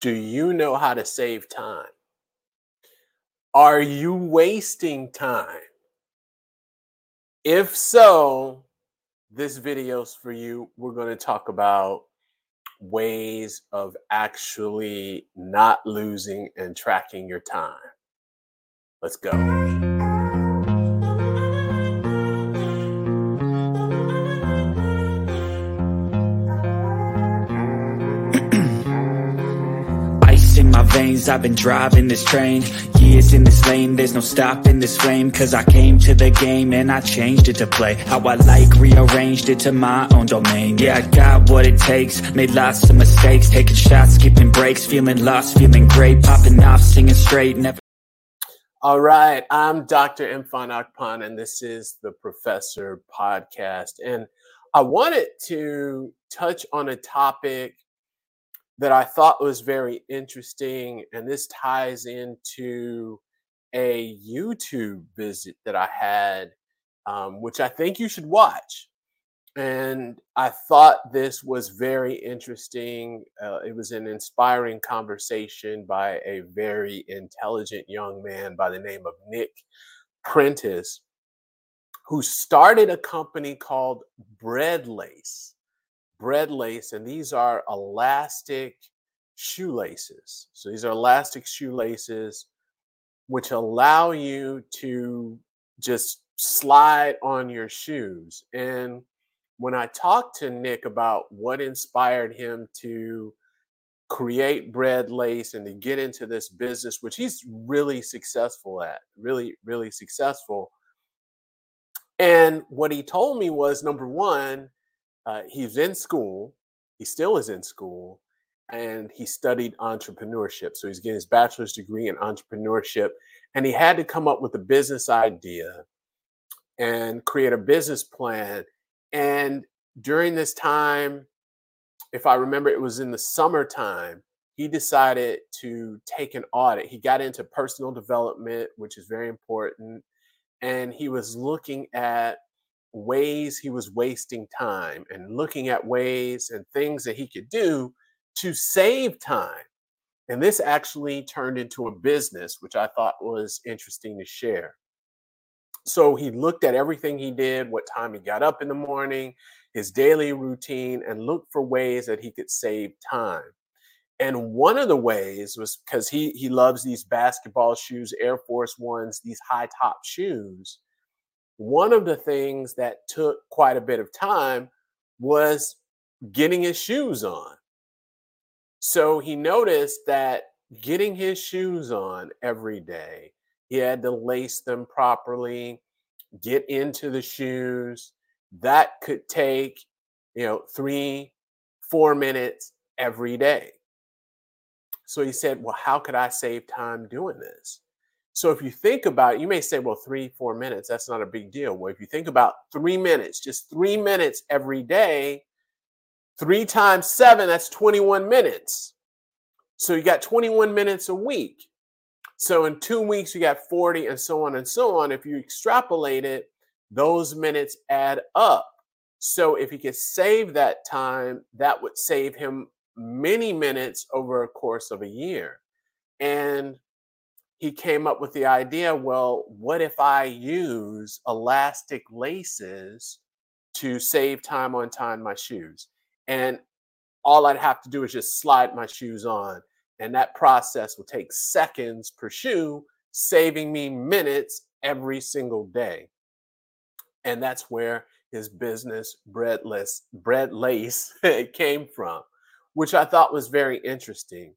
Do you know how to save time? Are you wasting time? If so, this video's for you. We're going to talk about ways of actually not losing and tracking your time. Let's go. Veins, I've been driving this train Years in this lane, there's no stopping this flame Cause I came to the game and I changed it to play How I like, rearranged it to my own domain Yeah, I got what it takes, made lots of mistakes Taking shots, skipping breaks, feeling lost, feeling great Popping off, singing straight, never all right, I'm Dr. Mfon Akpan, and this is the Professor Podcast. And I wanted to touch on a topic that I thought was very interesting. And this ties into a YouTube visit that I had, um, which I think you should watch. And I thought this was very interesting. Uh, it was an inspiring conversation by a very intelligent young man by the name of Nick Prentice, who started a company called Breadlace Breadlace, and these are elastic shoelaces. So these are elastic shoelaces which allow you to just slide on your shoes. And when I talked to Nick about what inspired him to create Breadlace and to get into this business, which he's really successful at, really, really successful. And what he told me was number one, uh, he's in school. He still is in school, and he studied entrepreneurship. So he's getting his bachelor's degree in entrepreneurship, and he had to come up with a business idea and create a business plan. And during this time, if I remember, it was in the summertime. He decided to take an audit. He got into personal development, which is very important. And he was looking at ways he was wasting time and looking at ways and things that he could do to save time. And this actually turned into a business, which I thought was interesting to share. So he looked at everything he did, what time he got up in the morning, his daily routine, and looked for ways that he could save time. And one of the ways was because he he loves these basketball shoes, Air Force Ones, these high top shoes. One of the things that took quite a bit of time was getting his shoes on. So he noticed that getting his shoes on every day, he had to lace them properly, get into the shoes. That could take, you know, three, four minutes every day. So he said, Well, how could I save time doing this? So if you think about you may say, well, three, four minutes, that's not a big deal. Well, if you think about three minutes, just three minutes every day, three times seven, that's 21 minutes. So you got 21 minutes a week. So in two weeks, you got 40 and so on and so on. If you extrapolate it, those minutes add up. So if he could save that time, that would save him many minutes over a course of a year. And he came up with the idea well, what if I use elastic laces to save time on tying my shoes? And all I'd have to do is just slide my shoes on. And that process will take seconds per shoe, saving me minutes every single day. And that's where his business, Breadless, Breadlace, came from, which I thought was very interesting.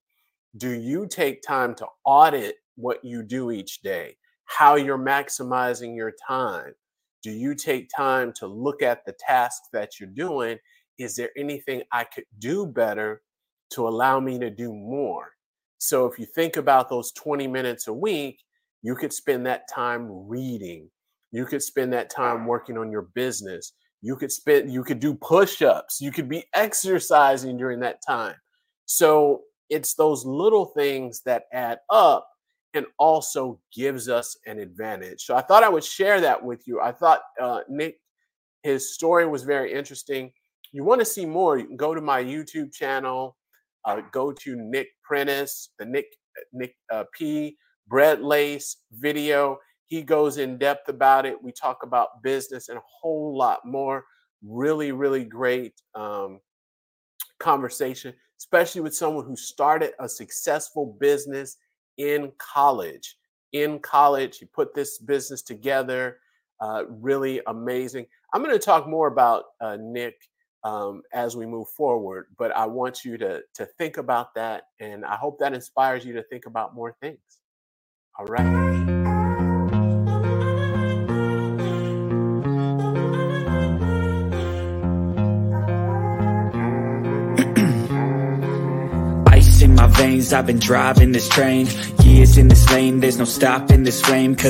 Do you take time to audit what you do each day, how you're maximizing your time. Do you take time to look at the tasks that you're doing? Is there anything I could do better to allow me to do more? So if you think about those 20 minutes a week, you could spend that time reading. You could spend that time working on your business. You could spend you could do push-ups. You could be exercising during that time. So it's those little things that add up and also gives us an advantage. So I thought I would share that with you. I thought uh, Nick, his story was very interesting. You want to see more, you can go to my YouTube channel. uh, go to Nick Prentice, the Nick Nick uh, P. Breadlace video. He goes in depth about it. We talk about business and a whole lot more. Really, really great um, conversation, especially with someone who started a successful business in college. In college, he put this business together. Uh, really amazing. I'm going to talk more about uh, Nick um, as we move forward, but I want you to to think about that, and I hope that inspires you to think about more things. All right. I've been driving this train. Years in this lane, there's no stopping this flame Cause